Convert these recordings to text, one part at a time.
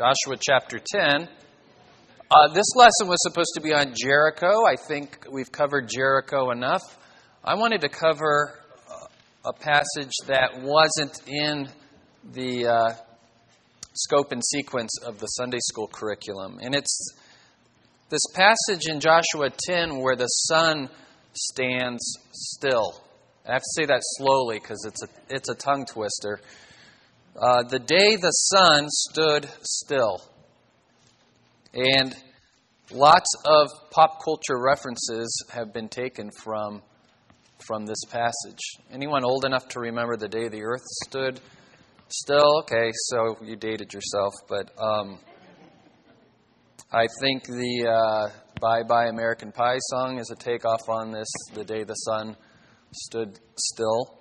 Joshua chapter 10. Uh, this lesson was supposed to be on Jericho. I think we've covered Jericho enough. I wanted to cover uh, a passage that wasn't in the uh, scope and sequence of the Sunday school curriculum. And it's this passage in Joshua 10 where the sun stands still. I have to say that slowly because it's a, it's a tongue twister. Uh, the day the sun stood still. And lots of pop culture references have been taken from, from this passage. Anyone old enough to remember the day the earth stood still? Okay, so you dated yourself. But um, I think the uh, Bye Bye American Pie song is a takeoff on this, the day the sun stood still.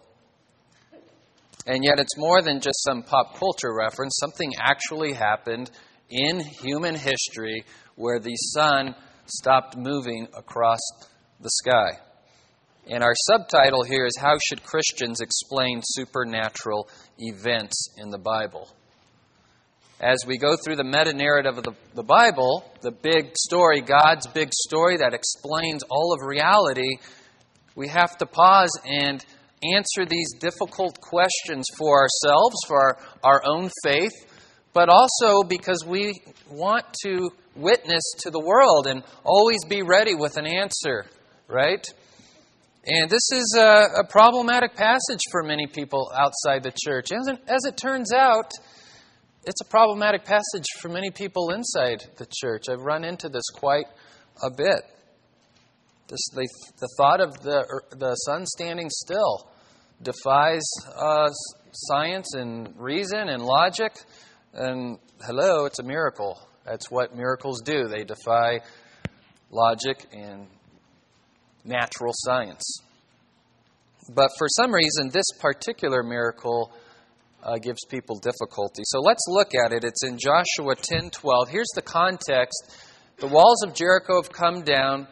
And yet, it's more than just some pop culture reference. Something actually happened in human history where the sun stopped moving across the sky. And our subtitle here is How Should Christians Explain Supernatural Events in the Bible? As we go through the meta narrative of the, the Bible, the big story, God's big story that explains all of reality, we have to pause and answer these difficult questions for ourselves, for our, our own faith, but also because we want to witness to the world and always be ready with an answer, right? And this is a, a problematic passage for many people outside the church. As it, as it turns out, it's a problematic passage for many people inside the church. I've run into this quite a bit. The, the thought of the, the sun standing still defies uh, science and reason and logic. And hello, it's a miracle. That's what miracles do. They defy logic and natural science. But for some reason, this particular miracle uh, gives people difficulty. So let's look at it. It's in Joshua 10:12. Here's the context: the walls of Jericho have come down.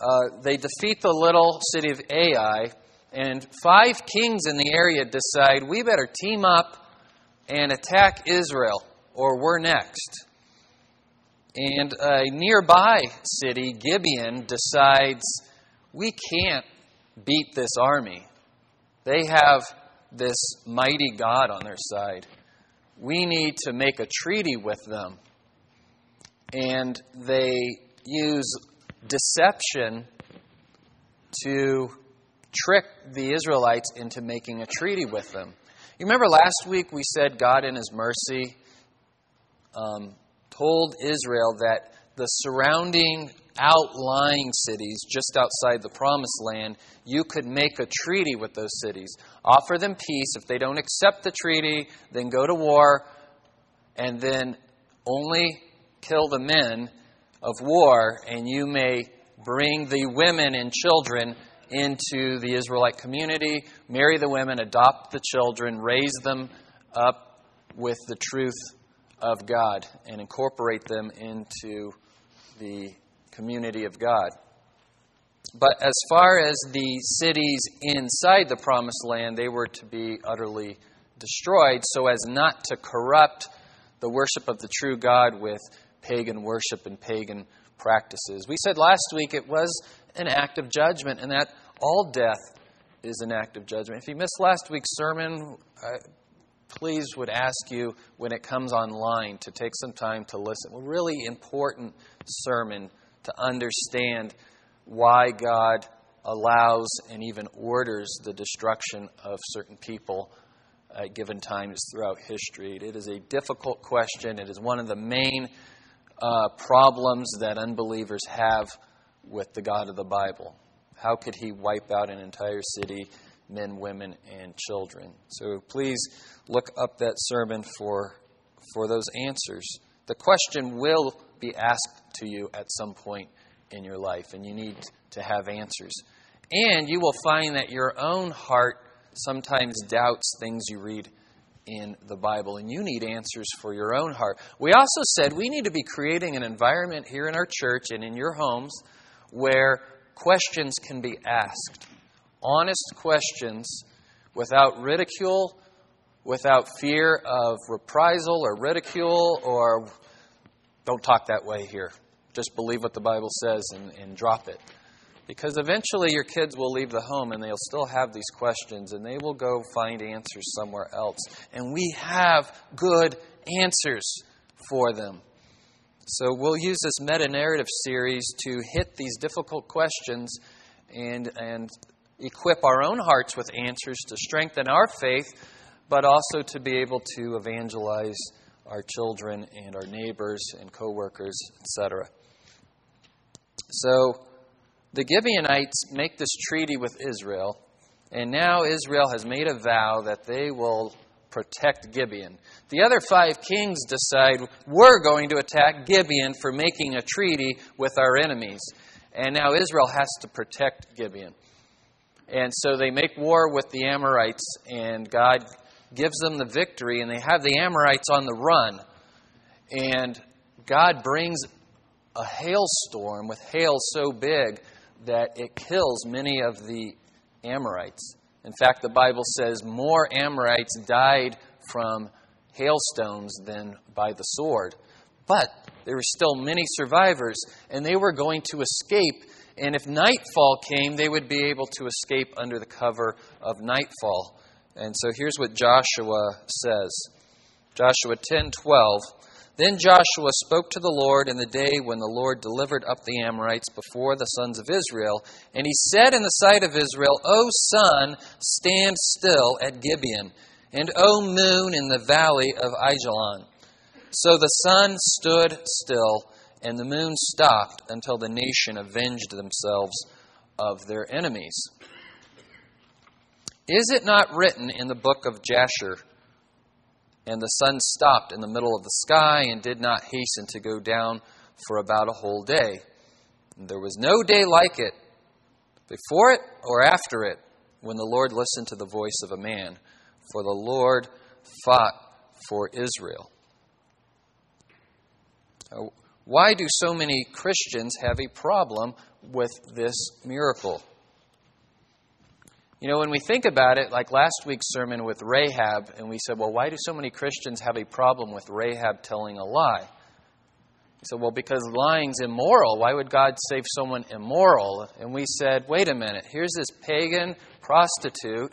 Uh, they defeat the little city of Ai, and five kings in the area decide we better team up and attack Israel, or we're next. And a nearby city, Gibeon, decides we can't beat this army. They have this mighty God on their side. We need to make a treaty with them. And they use deception to trick the Israelites into making a treaty with them. You remember last week we said God, in His mercy, um, told Israel that the surrounding outlying cities just outside the promised land, you could make a treaty with those cities. Offer them peace. If they don't accept the treaty, then go to war, and then only kill the men of war, and you may bring the women and children into the Israelite community, marry the women, adopt the children, raise them up with the truth of God, and incorporate them into the community of God. But as far as the cities inside the promised land, they were to be utterly destroyed so as not to corrupt the worship of the true God with pagan worship and pagan practices. We said last week it was an act of judgment and that all death is an act of judgment. If you missed last week's sermon, I please would ask you when it comes online to take some time to listen. A really important sermon to understand why God allows and even orders the destruction of certain people at given times throughout history. It is a difficult question. It is one of the main uh, problems that unbelievers have with the God of the Bible. How could He wipe out an entire city, men, women, and children? So please look up that sermon for, for those answers. The question will be asked to you at some point in your life, and you need to have answers. And you will find that your own heart sometimes doubts things you read in the Bible, and you need answers for your own heart. We also said we need to be creating an environment here in our church and in your homes where questions can be asked honest questions without ridicule without fear of reprisal or ridicule or don't talk that way here. Just believe what the Bible says and, and drop it. Because eventually your kids will leave the home and they'll still have these questions and they will go find answers somewhere else. And we have good answers for them. So we'll use this meta narrative series to hit these difficult questions and, and equip our own hearts with answers to strengthen our faith, but also to be able to evangelize our children and our neighbors and coworkers, etc. So the Gibeonites make this treaty with Israel, and now Israel has made a vow that they will protect Gibeon. The other five kings decide we're going to attack Gibeon for making a treaty with our enemies. And now Israel has to protect Gibeon. And so they make war with the Amorites, and God gives them the victory, and they have the Amorites on the run. And God brings a hailstorm with hail so big that it kills many of the Amorites. In fact, the Bible says more Amorites died from hailstones than by the sword. But there were still many survivors, and they were going to escape. And if nightfall came, they would be able to escape under the cover of nightfall. And so here's what Joshua says Joshua 10 12. Then Joshua spoke to the Lord in the day when the Lord delivered up the Amorites before the sons of Israel. And he said in the sight of Israel, O sun, stand still at Gibeon, and O moon in the valley of Ajalon. So the sun stood still, and the moon stopped until the nation avenged themselves of their enemies. Is it not written in the book of Jasher? And the sun stopped in the middle of the sky and did not hasten to go down for about a whole day. And there was no day like it, before it or after it, when the Lord listened to the voice of a man. For the Lord fought for Israel. Why do so many Christians have a problem with this miracle? You know, when we think about it, like last week's sermon with Rahab, and we said, well, why do so many Christians have a problem with Rahab telling a lie? He said, well, because lying's immoral. Why would God save someone immoral? And we said, wait a minute, here's this pagan prostitute,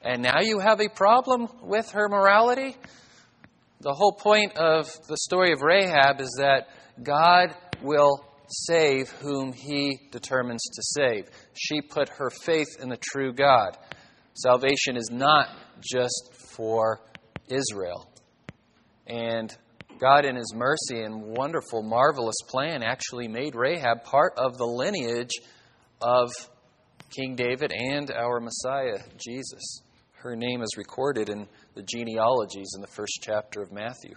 and now you have a problem with her morality? The whole point of the story of Rahab is that God will save whom he determines to save. She put her faith in the true God. Salvation is not just for Israel. And God, in His mercy and wonderful, marvelous plan, actually made Rahab part of the lineage of King David and our Messiah, Jesus. Her name is recorded in the genealogies in the first chapter of Matthew.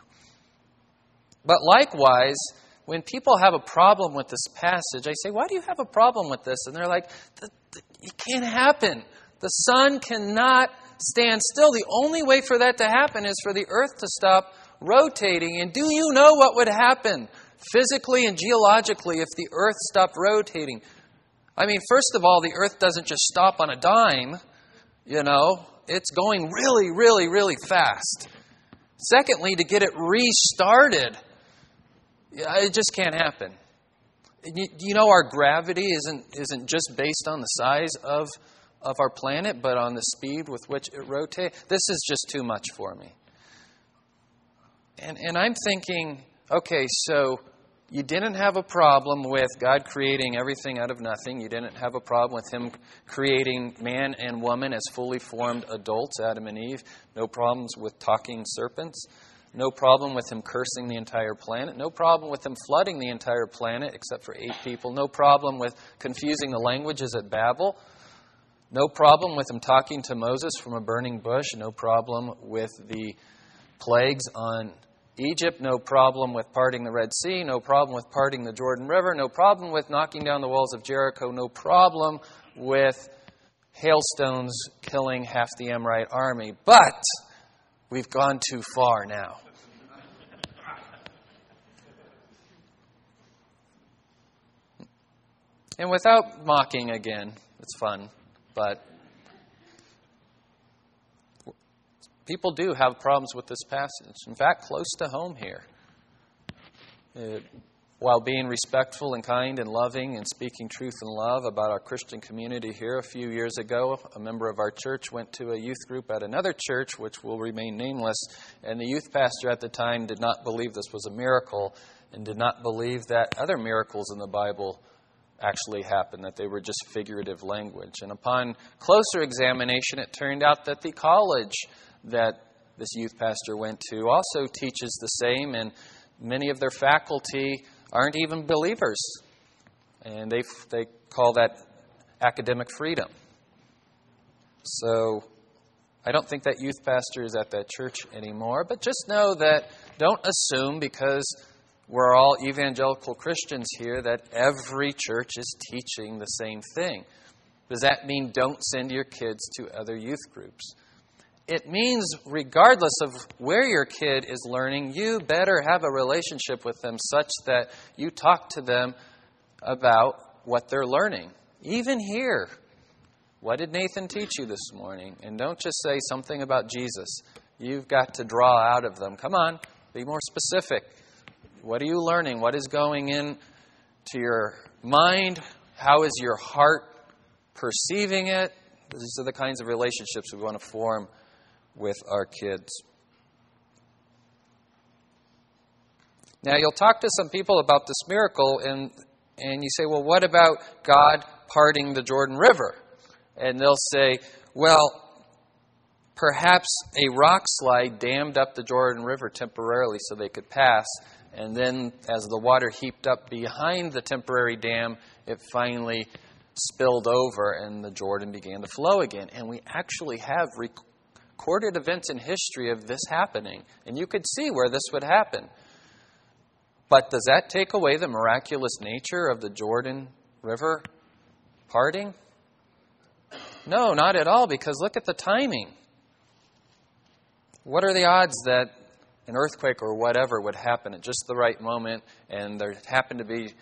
But likewise, when people have a problem with this passage, I say, Why do you have a problem with this? And they're like, It can't happen. The sun cannot stand still. The only way for that to happen is for the earth to stop rotating. And do you know what would happen physically and geologically if the earth stopped rotating? I mean, first of all, the earth doesn't just stop on a dime, you know, it's going really, really, really fast. Secondly, to get it restarted, it just can't happen. You, you know, our gravity isn't, isn't just based on the size of, of our planet, but on the speed with which it rotates. This is just too much for me. And, and I'm thinking, okay, so you didn't have a problem with God creating everything out of nothing. You didn't have a problem with Him creating man and woman as fully formed adults, Adam and Eve. No problems with talking serpents. No problem with him cursing the entire planet. No problem with him flooding the entire planet, except for eight people. No problem with confusing the languages at Babel. No problem with him talking to Moses from a burning bush. No problem with the plagues on Egypt. No problem with parting the Red Sea. No problem with parting the Jordan River. No problem with knocking down the walls of Jericho. No problem with hailstones killing half the Amorite army. But We've gone too far now. And without mocking again, it's fun, but people do have problems with this passage. In fact, close to home here. Uh, while being respectful and kind and loving and speaking truth and love about our Christian community here, a few years ago, a member of our church went to a youth group at another church, which will remain nameless, and the youth pastor at the time did not believe this was a miracle and did not believe that other miracles in the Bible actually happened, that they were just figurative language. And upon closer examination, it turned out that the college that this youth pastor went to also teaches the same, and many of their faculty aren't even believers. And they, they call that academic freedom. So I don't think that youth pastor is at that church anymore, but just know that don't assume because we're all evangelical Christians here that every church is teaching the same thing. Does that mean don't send your kids to other youth groups? It means, regardless of where your kid is learning, you better have a relationship with them such that you talk to them about what they're learning. Even here. What did Nathan teach you this morning? And don't just say something about Jesus. You've got to draw out of them. Come on, be more specific. What are you learning? What is going in to your mind? How is your heart perceiving it? These are the kinds of relationships we want to form with our kids. Now, you'll talk to some people about this miracle, and, and you say, Well, what about God parting the Jordan River? And they'll say, Well, perhaps a rock slide dammed up the Jordan River temporarily so they could pass. And then, as the water heaped up behind the temporary dam, it finally spilled over and the Jordan began to flow again. And we actually have recorded events in history of this happening. And you could see where this would happen. But does that take away the miraculous nature of the Jordan River parting? No, not at all, because look at the timing. What are the odds that an earthquake or whatever would happen at just the right moment and there happened to be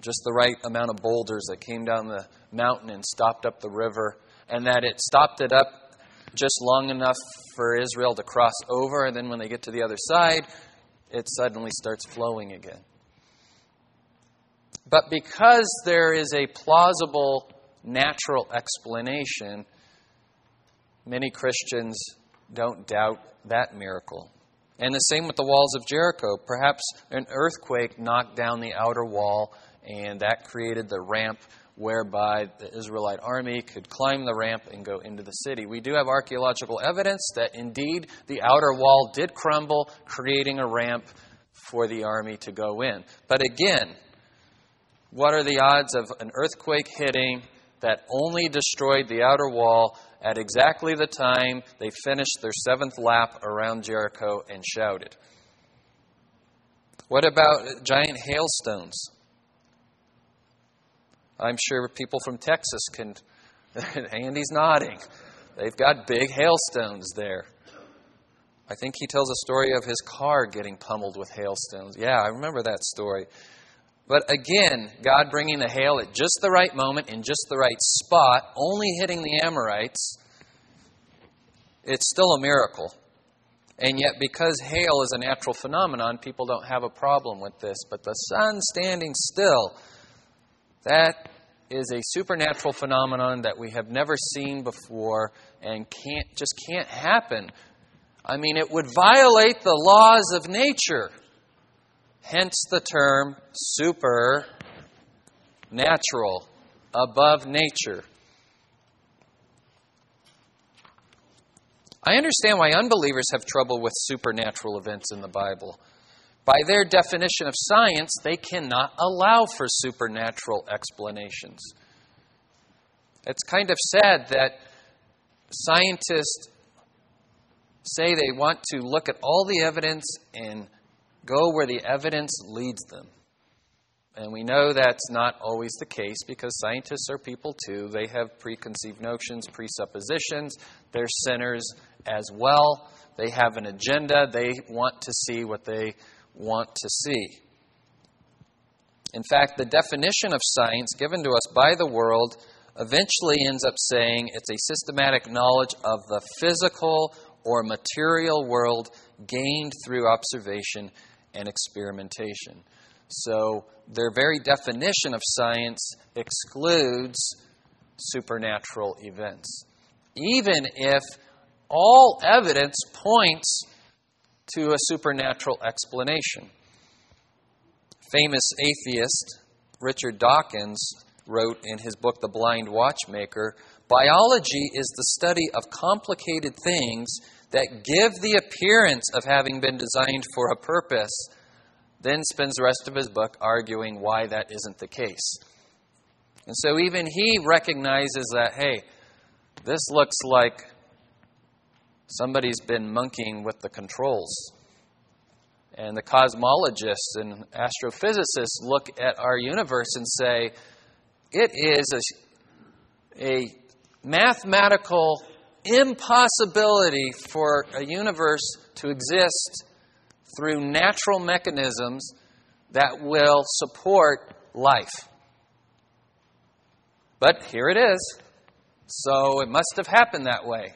just the right amount of boulders that came down the mountain and stopped up the river, and that it stopped it up just long enough for Israel to cross over, and then when they get to the other side, it suddenly starts flowing again. But because there is a plausible natural explanation, many Christians don't doubt that miracle. And the same with the walls of Jericho. Perhaps an earthquake knocked down the outer wall, and that created the ramp whereby the Israelite army could climb the ramp and go into the city. We do have archaeological evidence that indeed the outer wall did crumble, creating a ramp for the army to go in. But again, what are the odds of an earthquake hitting that only destroyed the outer wall at exactly the time they finished their seventh lap around Jericho and shouted? What about giant hailstones? I'm sure people from Texas can. Andy's nodding. They've got big hailstones there. I think he tells a story of his car getting pummeled with hailstones. Yeah, I remember that story. But again, God bringing the hail at just the right moment, in just the right spot, only hitting the Amorites, it's still a miracle. And yet, because hail is a natural phenomenon, people don't have a problem with this. But the sun standing still, that is a supernatural phenomenon that we have never seen before and can't just can't happen. I mean, it would violate the laws of nature. Hence the term supernatural, above nature. I understand why unbelievers have trouble with supernatural events in the Bible. By their definition of science, they cannot allow for supernatural explanations. It's kind of sad that scientists say they want to look at all the evidence and go where the evidence leads them. And we know that's not always the case because scientists are people too. They have preconceived notions, presuppositions. They're sinners as well. They have an agenda. They want to see what they want to see. In fact, the definition of science given to us by the world eventually ends up saying it's a systematic knowledge of the physical or material world gained through observation and experimentation. So, their very definition of science excludes supernatural events. Even if all evidence points to a supernatural explanation. Famous atheist Richard Dawkins wrote in his book, The Blind Watchmaker Biology is the study of complicated things that give the appearance of having been designed for a purpose, then spends the rest of his book arguing why that isn't the case. And so even he recognizes that, hey, this looks like somebody's been monkeying with the controls. And the cosmologists and astrophysicists look at our universe and say, it is a, a mathematical impossibility for a universe to exist through natural mechanisms that will support life. But here it is. So it must have happened that way.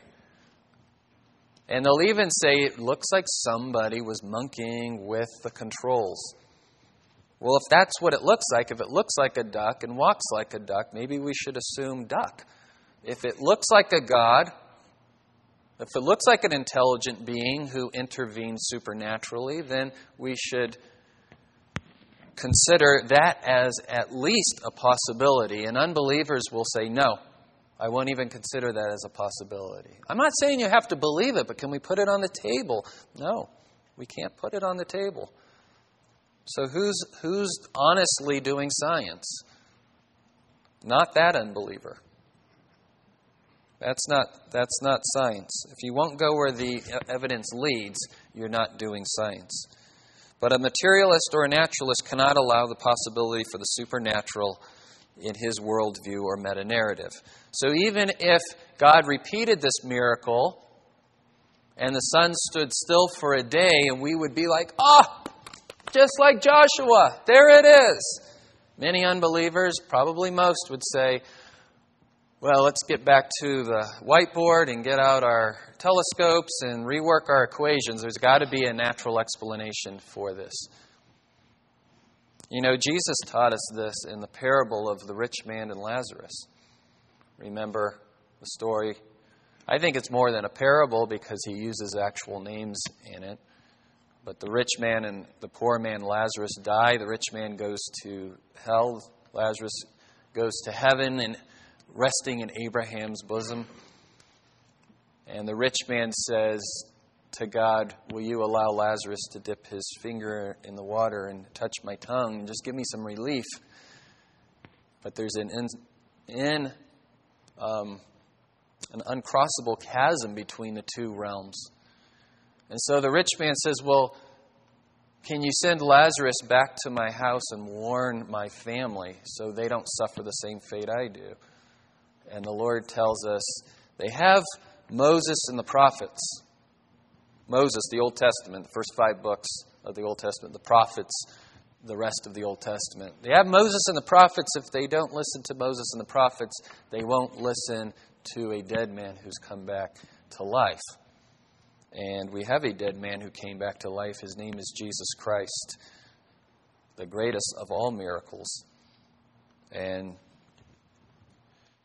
And they'll even say it looks like somebody was monkeying with the controls. Well, if that's what it looks like, if it looks like a duck and walks like a duck, maybe we should assume duck. If it looks like a God, if it looks like an intelligent being who intervenes supernaturally, then we should consider that as at least a possibility. And unbelievers will say, no, I won't even consider that as a possibility. I'm not saying you have to believe it, but can we put it on the table? No, we can't put it on the table. So who's, who's honestly doing science? Not that unbeliever. That's not, that's not science. If you won't go where the evidence leads, you're not doing science. But a materialist or a naturalist cannot allow the possibility for the supernatural in his worldview or meta narrative. So even if God repeated this miracle and the sun stood still for a day, and we would be like, ah, oh, just like Joshua, there it is. Many unbelievers, probably most, would say, well, let's get back to the whiteboard and get out our telescopes and rework our equations. There's got to be a natural explanation for this. You know, Jesus taught us this in the parable of the rich man and Lazarus. Remember the story? I think it's more than a parable because he uses actual names in it. But the rich man and the poor man, Lazarus, die. The rich man goes to hell. Lazarus goes to heaven. And resting in Abraham's bosom. And the rich man says to God, Will you allow Lazarus to dip his finger in the water and touch my tongue and just give me some relief? But there's an in, in um, an uncrossable chasm between the two realms. And so the rich man says, Well, can you send Lazarus back to my house and warn my family so they don't suffer the same fate I do? And the Lord tells us they have Moses and the prophets. Moses, the Old Testament, the first five books of the Old Testament, the prophets, the rest of the Old Testament. They have Moses and the prophets. If they don't listen to Moses and the prophets, they won't listen to a dead man who's come back to life. And we have a dead man who came back to life. His name is Jesus Christ, the greatest of all miracles. And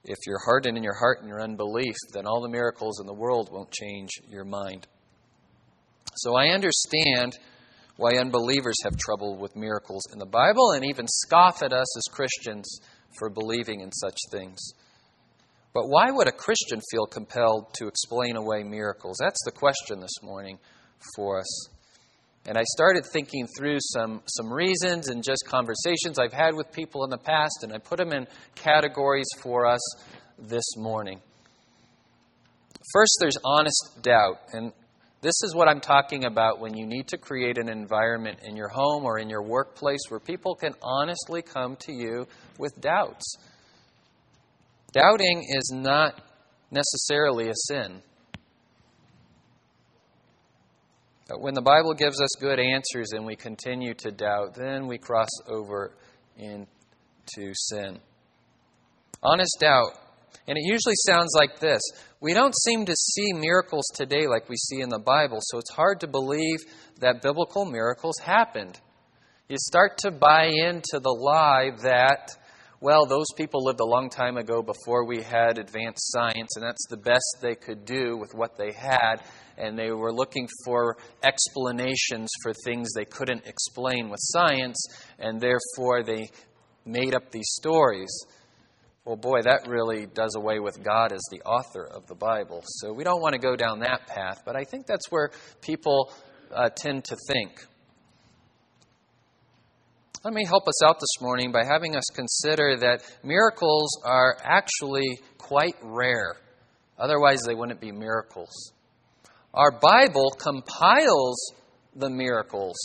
if you're hardened in your heart and your unbelief, then all the miracles in the world won't change your mind. So I understand why unbelievers have trouble with miracles in the Bible and even scoff at us as Christians for believing in such things. But why would a Christian feel compelled to explain away miracles? That's the question this morning for us. And I started thinking through some, some reasons and just conversations I've had with people in the past, and I put them in categories for us this morning. First, there's honest doubt. And this is what I'm talking about when you need to create an environment in your home or in your workplace where people can honestly come to you with doubts. Doubting is not necessarily a sin. But when the Bible gives us good answers and we continue to doubt, then we cross over into sin. Honest doubt And it usually sounds like this We don't seem to see miracles today like we see in the Bible, so it's hard to believe that biblical miracles happened. You start to buy into the lie that, well, those people lived a long time ago before we had advanced science, and that's the best they could do with what they had, and they were looking for explanations for things they couldn't explain with science, and therefore they made up these stories. Well, boy, that really does away with God as the author of the Bible. So we don't want to go down that path, but I think that's where people uh, tend to think. Let me help us out this morning by having us consider that miracles are actually quite rare. Otherwise, they wouldn't be miracles. Our Bible compiles the miracles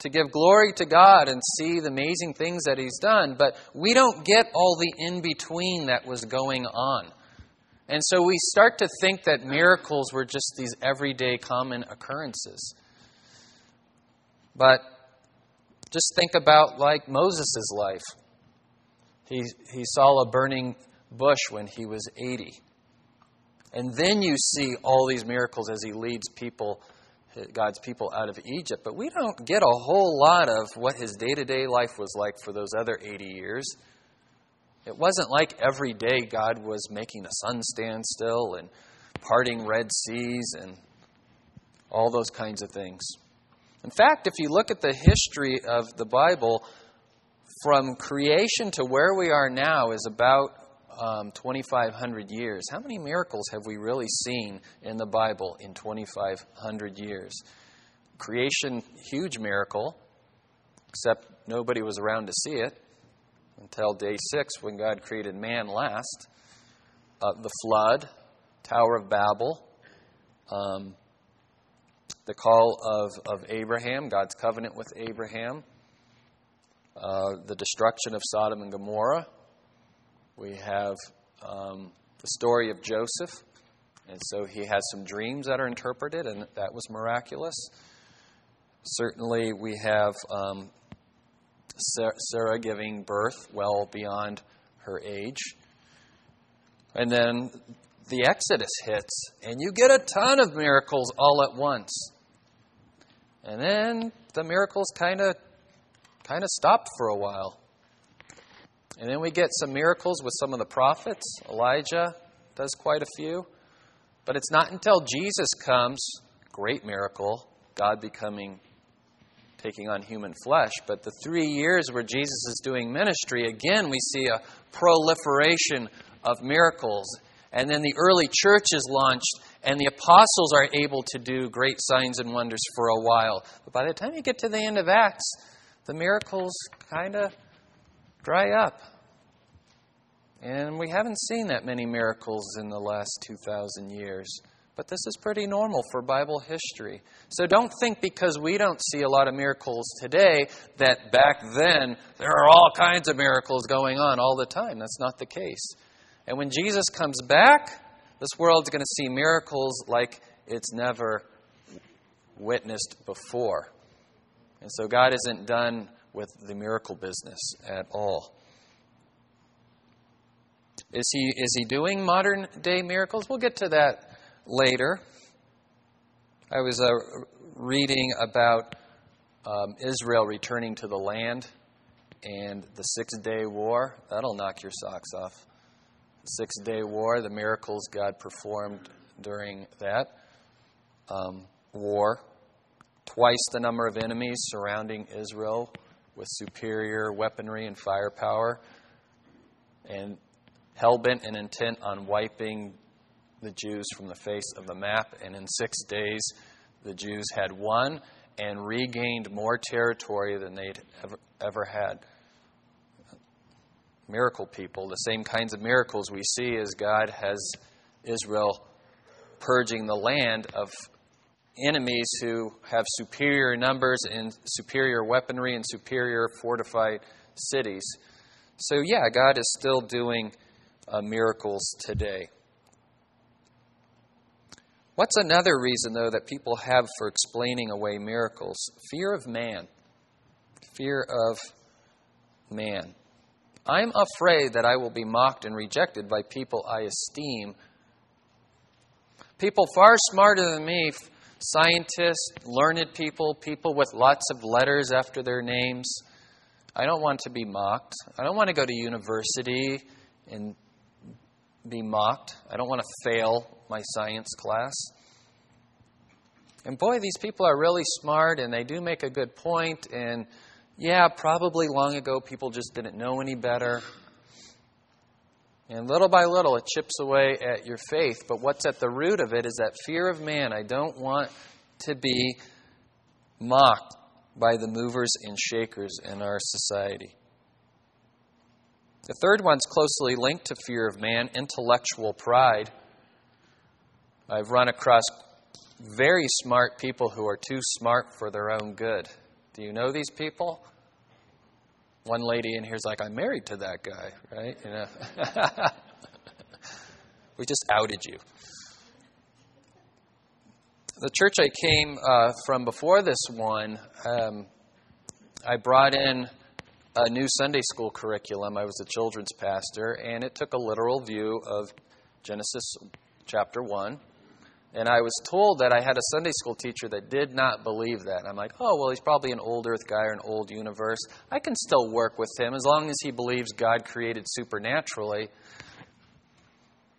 to give glory to God and see the amazing things that He's done, but we don't get all the in between that was going on. And so we start to think that miracles were just these everyday common occurrences. But just think about like Moses' life. He, he saw a burning bush when he was 80. And then you see all these miracles as he leads people Uh, God's people out of Egypt. But we don't get a whole lot of what his day to day life was like for those other 80 years. It wasn't like every day God was making the sun stand still and parting Red Seas and all those kinds of things. In fact, if you look at the history of the Bible, from creation to where we are now is about um, 2,500 years, how many miracles have we really seen in the Bible in 2,500 years? Creation, huge miracle, except nobody was around to see it until day six when God created man last. Uh, the flood, Tower of Babel, um, the call of, of Abraham, God's covenant with Abraham, uh, the destruction of Sodom and Gomorrah, we have um, the story of Joseph. And so he has some dreams that are interpreted, and that was miraculous. Certainly, we have um, Sarah giving birth well beyond her age. And then the Exodus hits, and you get a ton of miracles all at once. And then the miracles kind of kind of stop for a while. And then we get some miracles with some of the prophets. Elijah does quite a few. But it's not until Jesus comes, great miracle, God becoming, taking on human flesh. But the three years where Jesus is doing ministry, again, we see a proliferation of miracles. And then the early church is launched, and the apostles are able to do great signs and wonders for a while. But by the time you get to the end of Acts, the miracles kind of dry up. And we haven't seen that many miracles in the last 2,000 years. But this is pretty normal for Bible history. So don't think because we don't see a lot of miracles today that back then there are all kinds of miracles going on all the time. That's not the case. And when Jesus comes back, this world's going to see miracles like it's never witnessed before. And so God isn't done with the miracle business at all. Is he, is he doing modern day miracles? We'll get to that later. I was uh, reading about um, Israel returning to the land and the Six Day War. That'll knock your socks off. Six Day War, the miracles God performed during that um, war. Twice the number of enemies surrounding Israel with superior weaponry and firepower. And hell bent and intent on wiping the Jews from the face of the map. And in six days, the Jews had won and regained more territory than they'd ever, ever had. Miracle people, the same kinds of miracles we see as God has Israel purging the land of enemies who have superior numbers and superior weaponry and superior fortified cities. So, yeah, God is still doing uh, miracles today. What's another reason, though, that people have for explaining away miracles? Fear of man. Fear of man. I'm afraid that I will be mocked and rejected by people I esteem. People far smarter than me, scientists, learned people, people with lots of letters after their names. I don't want to be mocked. I don't want to go to university and be mocked. I don't want to fail my science class. And boy, these people are really smart and they do make a good point. And yeah, probably long ago people just didn't know any better. And little by little it chips away at your faith. But what's at the root of it is that fear of man. I don't want to be mocked by the movers and shakers in our society. The third one's closely linked to fear of man intellectual pride. I've run across very smart people who are too smart for their own good. Do you know these people? One lady in here is like, I'm married to that guy, right? You know? we just outed you. The church I came uh, from before this one, um, I brought in a new Sunday school curriculum. I was a children's pastor, and it took a literal view of Genesis chapter 1 and I was told that I had a Sunday school teacher that did not believe that. And I'm like, oh, well, he's probably an old earth guy or an old universe. I can still work with him as long as he believes God created supernaturally.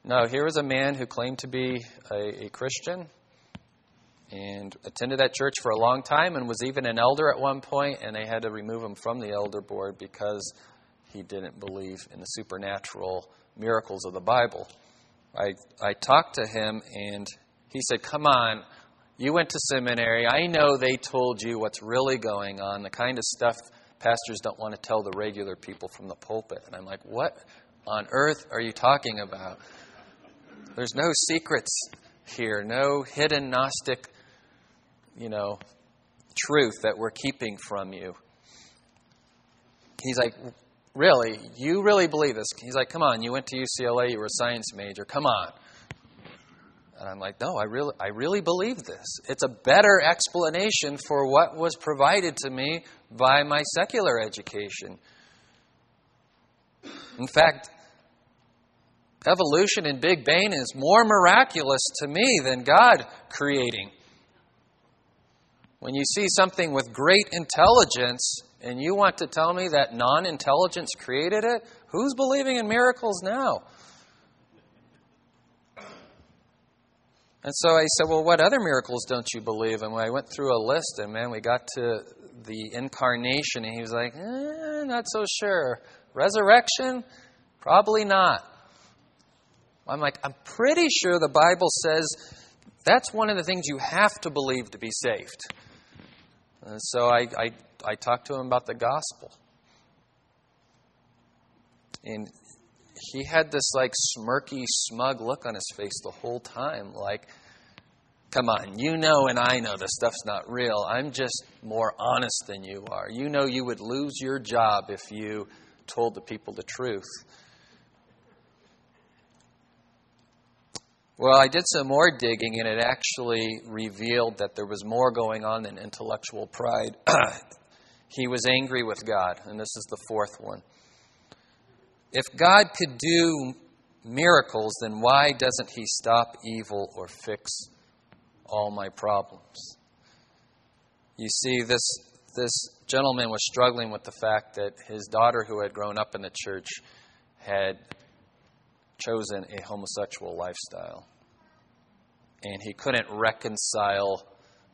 No, here was a man who claimed to be a, a Christian and attended that church for a long time and was even an elder at one point, and they had to remove him from the elder board because he didn't believe in the supernatural miracles of the Bible. I, I talked to him, and he said, Come on, you went to seminary. I know they told you what's really going on, the kind of stuff pastors don't want to tell the regular people from the pulpit. And I'm like, What on earth are you talking about? There's no secrets here, no hidden Gnostic, you know, truth that we're keeping from you. He's like, Really? You really believe this? He's like, Come on, you went to UCLA, you were a science major. Come on. And I'm like, no, I really, I really believe this. It's a better explanation for what was provided to me by my secular education. In fact, evolution in Big Bang is more miraculous to me than God creating. When you see something with great intelligence and you want to tell me that non intelligence created it, who's believing in miracles now? And so I said, Well, what other miracles don't you believe? And I went through a list, and man, we got to the incarnation, and he was like, eh, Not so sure. Resurrection? Probably not. I'm like, I'm pretty sure the Bible says that's one of the things you have to believe to be saved. And so I, I, I talked to him about the gospel. And he had this like smirky, smug look on his face the whole time. Like, come on, you know and I know the stuff's not real. I'm just more honest than you are. You know you would lose your job if you told the people the truth. Well, I did some more digging, and it actually revealed that there was more going on than intellectual pride. he was angry with God, and this is the fourth one. If God could do miracles, then why doesn't He stop evil or fix all my problems? You see, this, this gentleman was struggling with the fact that his daughter, who had grown up in the church, had chosen a homosexual lifestyle. And he couldn't reconcile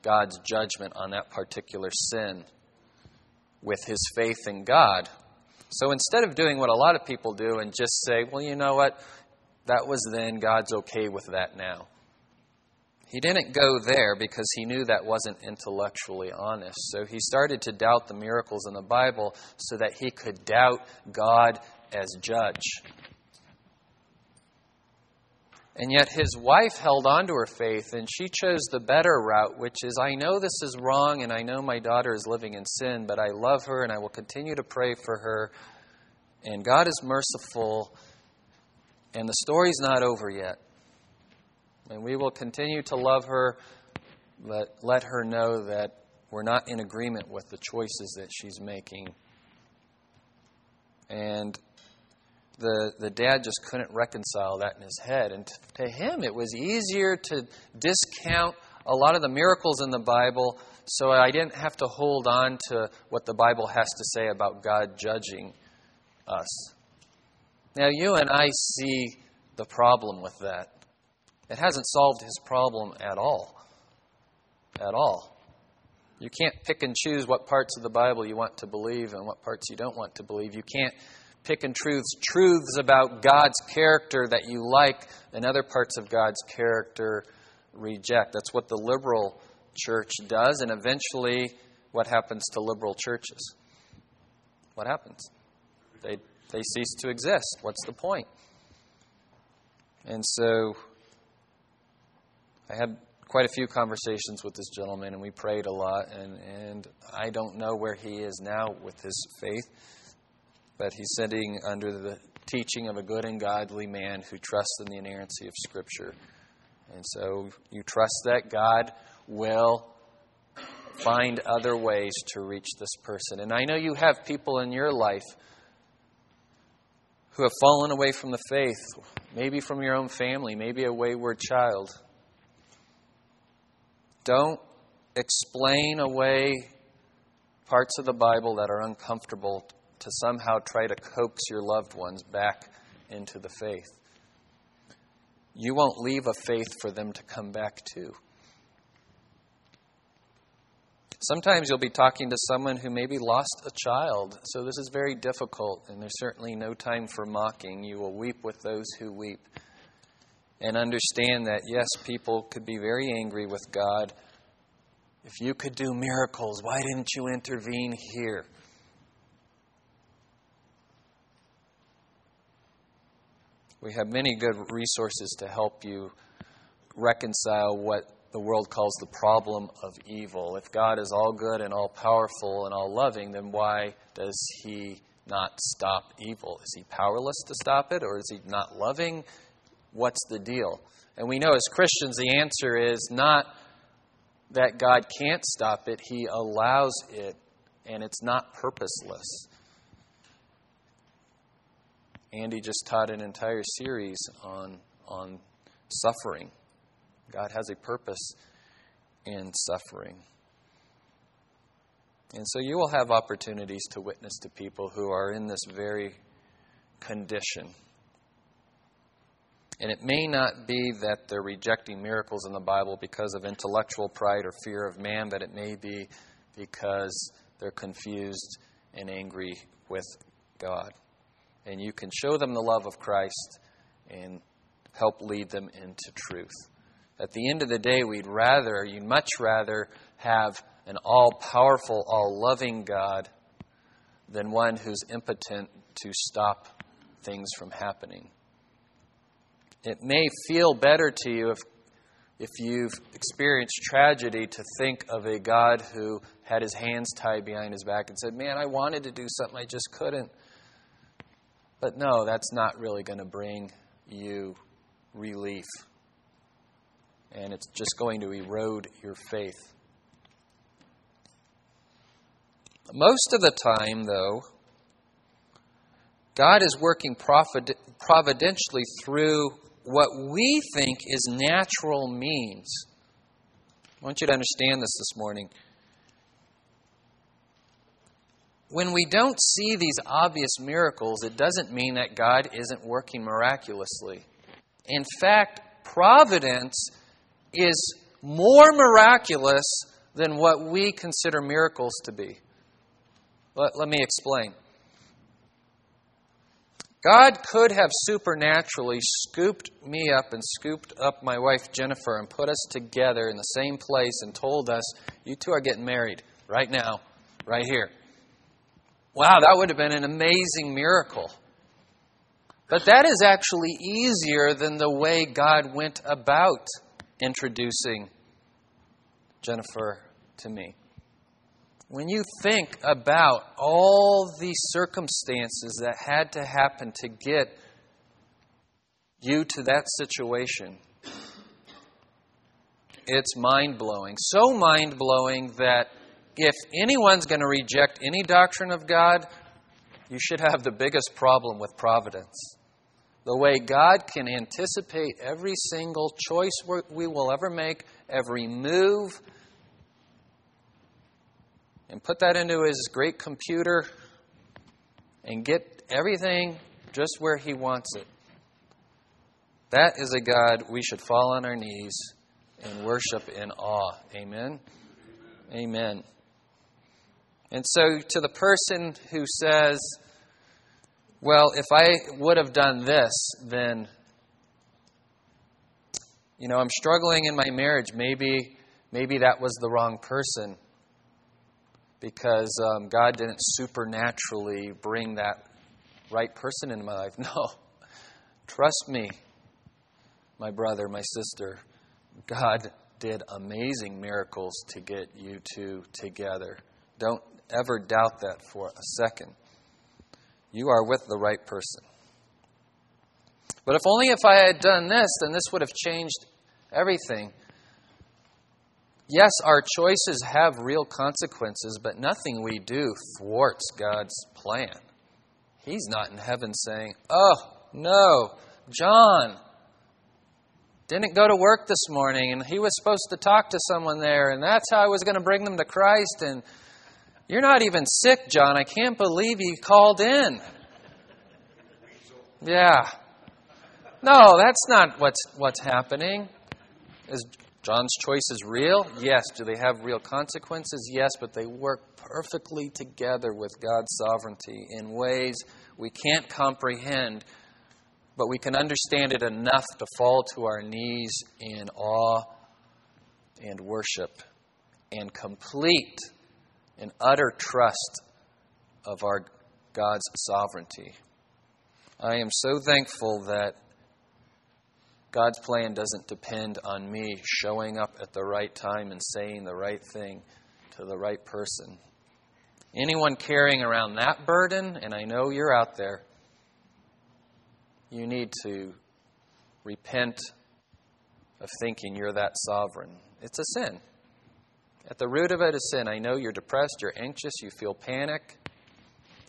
God's judgment on that particular sin with his faith in God so instead of doing what a lot of people do and just say, well, you know what, that was then, God's okay with that now. He didn't go there because he knew that wasn't intellectually honest. So he started to doubt the miracles in the Bible so that he could doubt God as judge. And yet his wife held on to her faith and she chose the better route, which is I know this is wrong and I know my daughter is living in sin, but I love her and I will continue to pray for her. And God is merciful and the story's not over yet. And we will continue to love her, but let her know that we're not in agreement with the choices that she's making. And the, the dad just couldn't reconcile that in his head. And to him, it was easier to discount a lot of the miracles in the Bible so I didn't have to hold on to what the Bible has to say about God judging us. Now, you and I see the problem with that. It hasn't solved his problem at all. At all. You can't pick and choose what parts of the Bible you want to believe and what parts you don't want to believe. You can't pick and truths truths about God's character that you like and other parts of God's character reject. That's what the liberal church does, and eventually, what happens to liberal churches? What happens? They, they cease to exist. What's the point? And so, I had quite a few conversations with this gentleman, and we prayed a lot. And, and I don't know where he is now with his faith, but he's sitting under the teaching of a good and godly man who trusts in the inerrancy of Scripture. And so you trust that God will find other ways to reach this person. And I know you have people in your life who have fallen away from the faith, maybe from your own family, maybe a wayward child. Don't explain away parts of the Bible that are uncomfortable to somehow try to coax your loved ones back into the faith. You won't leave a faith for them to come back to. Sometimes you'll be talking to someone who maybe lost a child, so this is very difficult, and there's certainly no time for mocking. You will weep with those who weep. And understand that, yes, people could be very angry with God. If you could do miracles, why didn't you intervene here? We have many good resources to help you reconcile what the world calls the problem of evil. If God is all good and all powerful and all loving, then why does He not stop evil? Is He powerless to stop it or is He not loving? What's the deal? And we know as Christians the answer is not that God can't stop it, He allows it, and it's not purposeless. Andy just taught an entire series on, on suffering. God has a purpose in suffering. And so you will have opportunities to witness to people who are in this very condition. And it may not be that they're rejecting miracles in the Bible because of intellectual pride or fear of man, but it may be because they're confused and angry with God. And you can show them the love of Christ and help lead them into truth. At the end of the day, we'd rather, you'd much rather have an all powerful, all loving God than one who's impotent to stop things from happening. It may feel better to you if, if you've experienced tragedy to think of a God who had his hands tied behind his back and said, Man, I wanted to do something, I just couldn't. But no, that's not really going to bring you relief and it's just going to erode your faith. Most of the time, though, God is working providentially through what we think is natural means. I want you to understand this this morning. When we don't see these obvious miracles, it doesn't mean that God isn't working miraculously. In fact, providence is more miraculous than what we consider miracles to be. Let, let me explain. God could have supernaturally scooped me up and scooped up my wife Jennifer and put us together in the same place and told us, You two are getting married right now, right here. Wow, that would have been an amazing miracle. But that is actually easier than the way God went about introducing Jennifer to me. When you think about all the circumstances that had to happen to get you to that situation, it's mind blowing. So mind blowing that if anyone's going to reject any doctrine of God, you should have the biggest problem with providence. The way God can anticipate every single choice we will ever make, every move, and put that into his great computer and get everything just where he wants it. That is a God we should fall on our knees and worship in awe. Amen. Amen. And so, to the person who says, Well, if I would have done this, then, you know, I'm struggling in my marriage. Maybe, maybe that was the wrong person because um, God didn't supernaturally bring that right person into my life. No. Trust me, my brother, my sister. God did amazing miracles to get you two together. Don't ever doubt that for a second. You are with the right person. But if only if I had done this, then this would have changed everything. Yes, our choices have real consequences, but nothing we do thwarts God's plan. He's not in heaven saying, Oh, no, John didn't go to work this morning, and he was supposed to talk to someone there, and that's how I was going to bring them to Christ, and you're not even sick, John. I can't believe you called in. Yeah. No, that's not what's, what's happening. Is John's choices real? Yes. Do they have real consequences? Yes, but they work perfectly together with God's sovereignty in ways we can't comprehend, but we can understand it enough to fall to our knees in awe and worship and complete and utter trust of our God's sovereignty. I am so thankful that God's plan doesn't depend on me showing up at the right time and saying the right thing to the right person. Anyone carrying around that burden, and I know you're out there, you need to repent of thinking you're that sovereign. It's a sin. At the root of it is sin. I know you're depressed, you're anxious, you feel panic.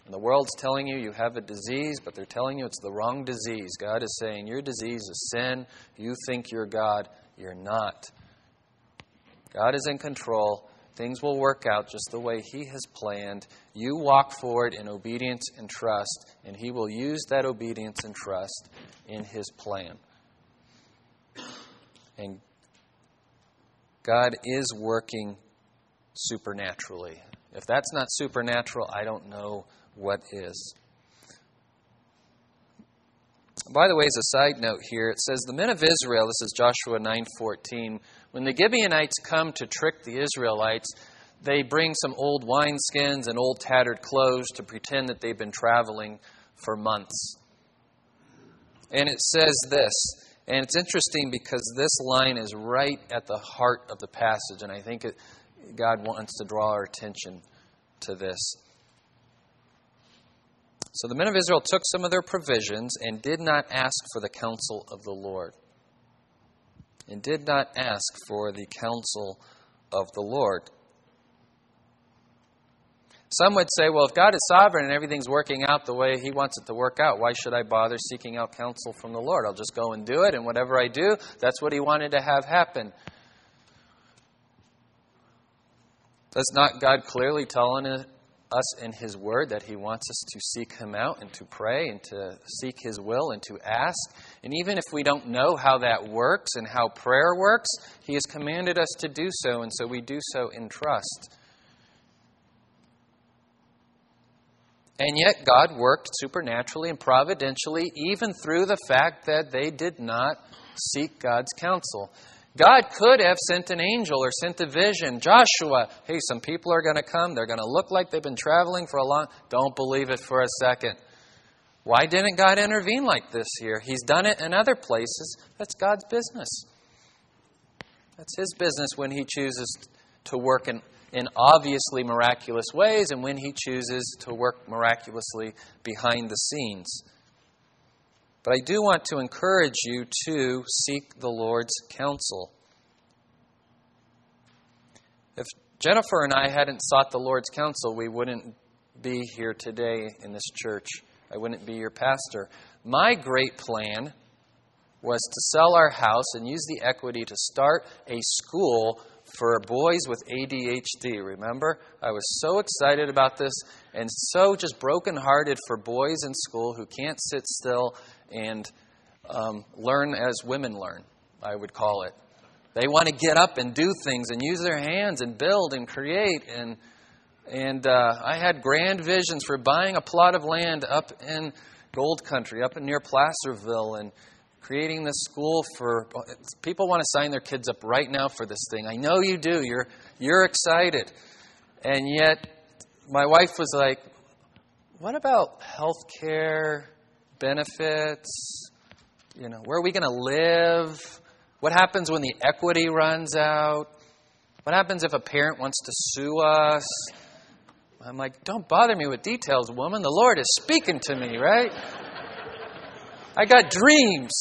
And the world's telling you you have a disease, but they're telling you it's the wrong disease. God is saying your disease is sin. You think you're God. You're not. God is in control. Things will work out just the way He has planned. You walk forward in obedience and trust, and He will use that obedience and trust in His plan. And God is working supernaturally. If that's not supernatural, I don't know what is. By the way, as a side note here, it says the men of Israel, this is Joshua 9:14, when the Gibeonites come to trick the Israelites, they bring some old wineskins and old tattered clothes to pretend that they've been traveling for months. And it says this, and it's interesting because this line is right at the heart of the passage, and I think it, God wants to draw our attention to this. So the men of Israel took some of their provisions and did not ask for the counsel of the Lord. And did not ask for the counsel of the Lord. Some would say, well, if God is sovereign and everything's working out the way He wants it to work out, why should I bother seeking out counsel from the Lord? I'll just go and do it, and whatever I do, that's what He wanted to have happen. Does not God clearly tell us in His Word that He wants us to seek Him out and to pray and to seek His will and to ask? And even if we don't know how that works and how prayer works, He has commanded us to do so, and so we do so in trust. And yet, God worked supernaturally and providentially, even through the fact that they did not seek God's counsel. God could have sent an angel or sent a vision. Joshua, hey, some people are going to come. They're going to look like they've been traveling for a long Don't believe it for a second. Why didn't God intervene like this here? He's done it in other places. That's God's business. That's His business when He chooses to work in, in obviously miraculous ways and when He chooses to work miraculously behind the scenes. But I do want to encourage you to seek the Lord's counsel. If Jennifer and I hadn't sought the Lord's counsel, we wouldn't be here today in this church. I wouldn't be your pastor. My great plan was to sell our house and use the equity to start a school for boys with ADHD. Remember? I was so excited about this and so just brokenhearted for boys in school who can't sit still and um, learn as women learn, I would call it. They want to get up and do things and use their hands and build and create. And, and uh, I had grand visions for buying a plot of land up in Gold Country, up near Placerville, and creating this school for people want to sign their kids up right now for this thing. I know you do. You're you're excited. And yet my wife was like, "What about health care benefits? You know, where are we going to live? What happens when the equity runs out? What happens if a parent wants to sue us?" I'm like, "Don't bother me with details, woman. The Lord is speaking to me, right?" I got dreams.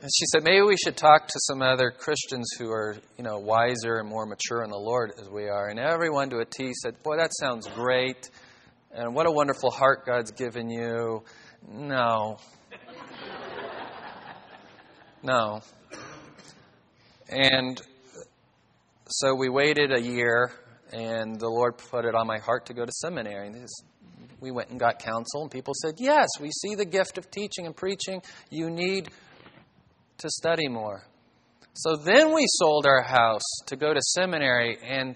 And she said, maybe we should talk to some other Christians who are, you know, wiser and more mature in the Lord as we are. And everyone to a T said, boy, that sounds great. And what a wonderful heart God's given you. No. No. And so we waited a year, and the Lord put it on my heart to go to seminary. We went and got counsel, and people said, Yes, we see the gift of teaching and preaching. You need to study more. So then we sold our house to go to seminary, and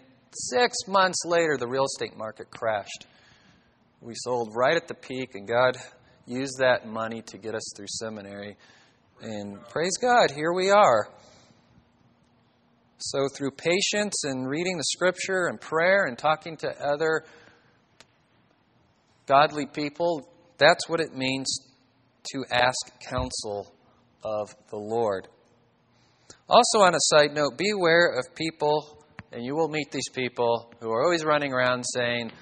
six months later, the real estate market crashed. We sold right at the peak, and God used that money to get us through seminary. And praise God, here we are. So, through patience and reading the scripture and prayer and talking to other godly people, that's what it means to ask counsel of the Lord. Also, on a side note, beware of people, and you will meet these people who are always running around saying,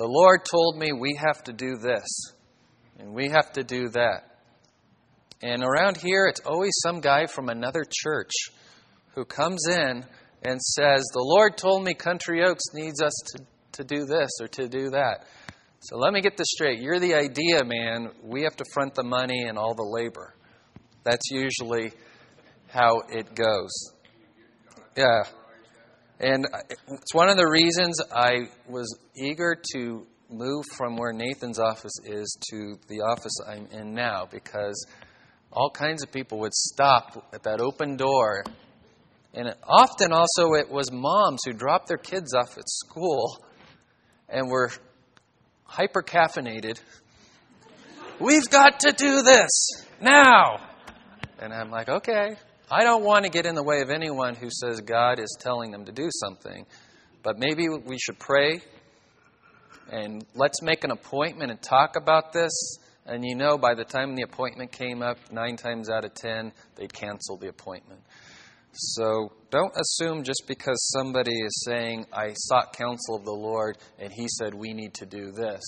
The Lord told me we have to do this, and we have to do that. And around here, it's always some guy from another church who comes in and says, The Lord told me Country Oaks needs us to, to do this or to do that. So let me get this straight. You're the idea man. We have to front the money and all the labor. That's usually how it goes. Yeah. And it's one of the reasons I was eager to move from where Nathan's office is to the office I'm in now because all kinds of people would stop at that open door. And often also it was moms who dropped their kids off at school and were hyper caffeinated. We've got to do this now. And I'm like, okay, I don't want to get in the way of anyone who says God is telling them to do something. But maybe we should pray and let's make an appointment and talk about this. And you know, by the time the appointment came up, nine times out of ten, they'd cancel the appointment. So don't assume just because somebody is saying, I sought counsel of the Lord and he said we need to do this.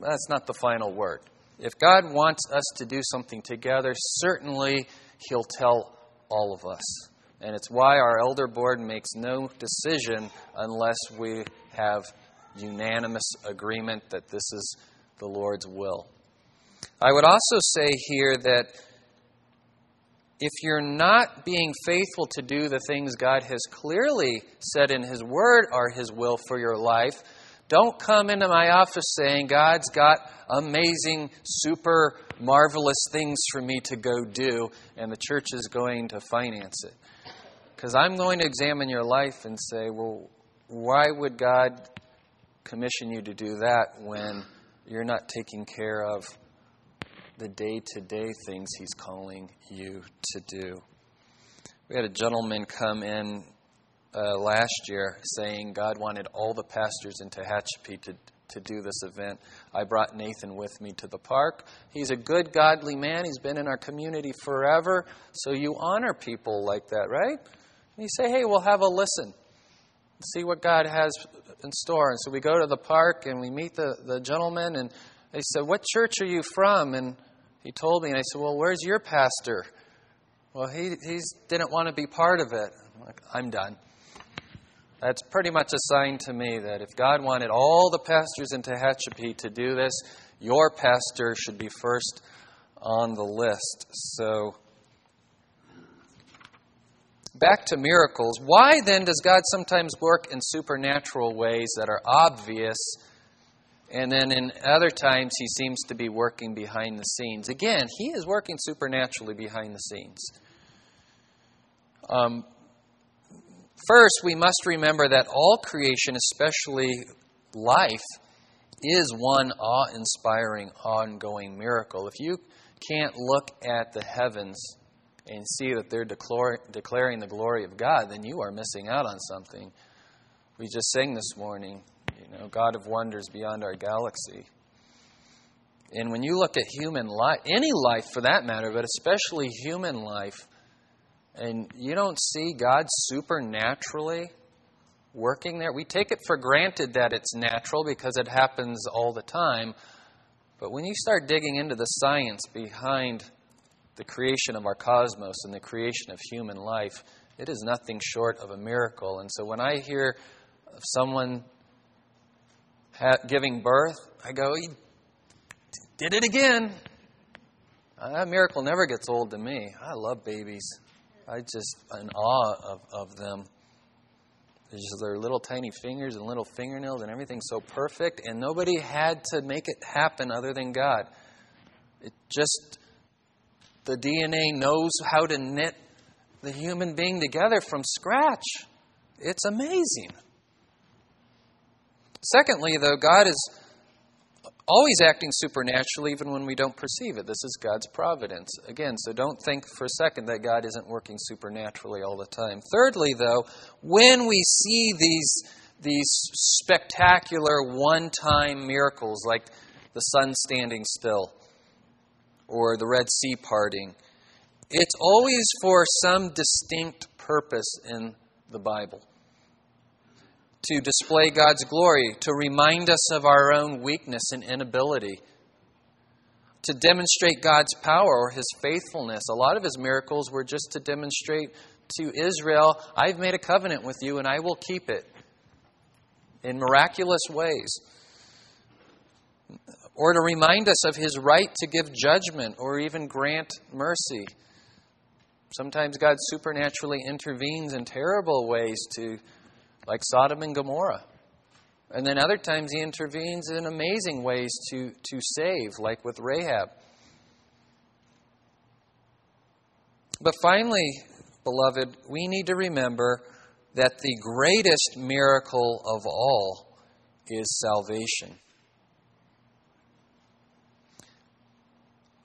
That's not the final word. If God wants us to do something together, certainly He'll tell all of us. And it's why our elder board makes no decision unless we have unanimous agreement that this is the Lord's will. I would also say here that if you're not being faithful to do the things God has clearly said in His Word are His will for your life, don't come into my office saying, God's got amazing, super marvelous things for me to go do, and the church is going to finance it. Because I'm going to examine your life and say, well, why would God commission you to do that when you're not taking care of the day to day things He's calling you to do? We had a gentleman come in uh, last year saying God wanted all the pastors in Tehachapi to, to do this event. I brought Nathan with me to the park. He's a good, godly man. He's been in our community forever. So you honor people like that, right? And you say, hey, we'll have a listen, see what God has in store. And so we go to the park and we meet the, the gentleman, and they said, What church are you from? And he told me, and I said, Well, where's your pastor? Well, he he didn't want to be part of it. I'm like, I'm done. That's pretty much a sign to me that if God wanted all the pastors in Tehachapi to do this, your pastor should be first on the list. So, back to miracles. Why then does God sometimes work in supernatural ways that are obvious, and then in other times he seems to be working behind the scenes? Again, he is working supernaturally behind the scenes. Um, first, we must remember that all creation, especially life, is one awe inspiring, ongoing miracle. If you can't look at the heavens and see that they're declaring the glory of God, then you are missing out on something. We just sang this morning, you know, God of wonders beyond our galaxy. And when you look at human life, any life for that matter, but especially human life, and you don't see God supernaturally working there, we take it for granted that it's natural because it happens all the time. But when you start digging into the science behind the creation of our cosmos and the creation of human life, it is nothing short of a miracle. And so when I hear of someone giving birth, I go, he did it again. Uh, that miracle never gets old to me. I love babies. I just in awe of, of them. Just their little tiny fingers and little fingernails and everything so perfect, and nobody had to make it happen other than God. It just the DNA knows how to knit the human being together from scratch. It's amazing. Secondly, though, God is always acting supernaturally even when we don't perceive it. This is God's providence. Again, so don't think for a second that God isn't working supernaturally all the time. Thirdly, though, when we see these, these spectacular one time miracles like the sun standing still or the Red Sea parting, it's always for some distinct purpose in the Bible to display God's glory, to remind us of our own weakness and inability, to demonstrate God's power or His faithfulness. A lot of His miracles were just to demonstrate to Israel, I've made a covenant with you and I will keep it in miraculous ways. Or to remind us of His right to give judgment or even grant mercy. Sometimes God supernaturally intervenes in terrible ways to like Sodom and Gomorrah. And then other times he intervenes in amazing ways to, to save, like with Rahab. But finally, beloved, we need to remember that the greatest miracle of all is salvation.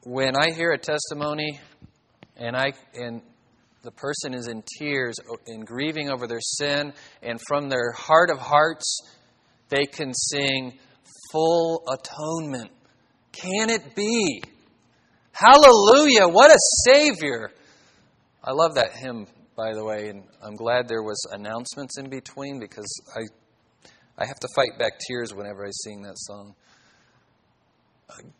When I hear a testimony and I and the person is in tears and grieving over their sin, and from their heart of hearts, they can sing full atonement. Can it be? Hallelujah! What a Savior! I love that hymn, by the way, and I'm glad there was announcements in between because I, I have to fight back tears whenever I sing that song.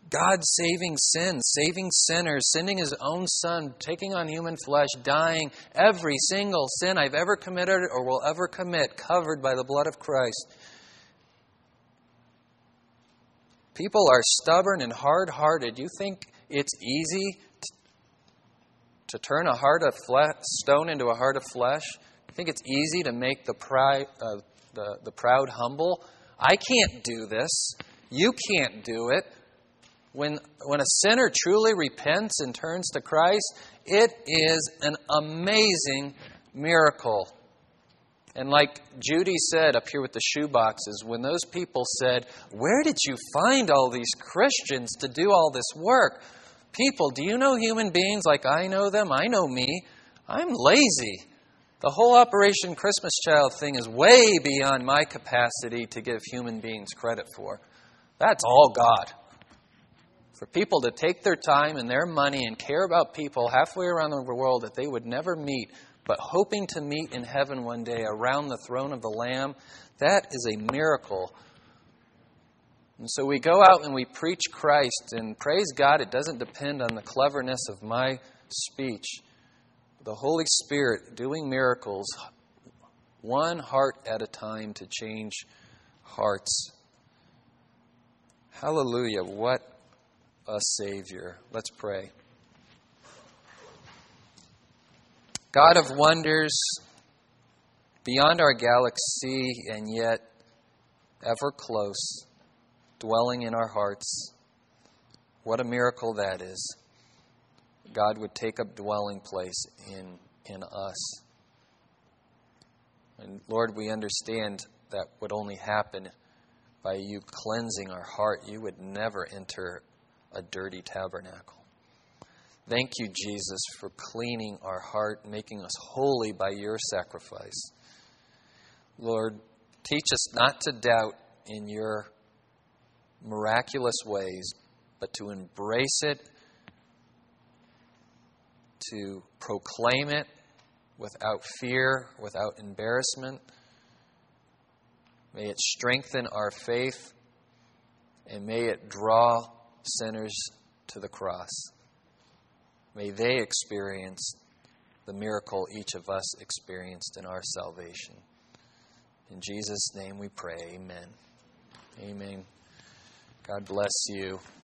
God saving sin, saving sinners, sending his own son, taking on human flesh, dying, every single sin I've ever committed or will ever commit, covered by the blood of Christ. People are stubborn and hard hearted. You think it's easy to turn a heart of stone into a heart of flesh? You think it's easy to make the, uh, the, the proud humble? I can't do this. You can't do it. When, when a sinner truly repents and turns to Christ, it is an amazing miracle. And like Judy said up here with the shoe boxes, when those people said, Where did you find all these Christians to do all this work? People, do you know human beings like I know them? I know me. I'm lazy. The whole Operation Christmas Child thing is way beyond my capacity to give human beings credit for. That's all God. For people to take their time and their money and care about people halfway around the world that they would never meet, but hoping to meet in heaven one day around the throne of the Lamb, that is a miracle. And so we go out and we preach Christ, and praise God, it doesn't depend on the cleverness of my speech. The Holy Spirit doing miracles one heart at a time to change hearts. Hallelujah. What a Savior. Let's pray. God of wonders, beyond our galaxy and yet ever close, dwelling in our hearts. What a miracle that is. God would take up dwelling place in, in us. And Lord, we understand that would only happen by you cleansing our heart. You would never enter a dirty tabernacle. Thank you, Jesus, for cleaning our heart, making us holy by your sacrifice. Lord, teach us not to doubt in your miraculous ways, but to embrace it, to proclaim it without fear, without embarrassment. May it strengthen our faith and may it draw sinners to the cross. May they experience the miracle each of us experienced in our salvation. In Jesus' name we pray. Amen. Amen. God bless you.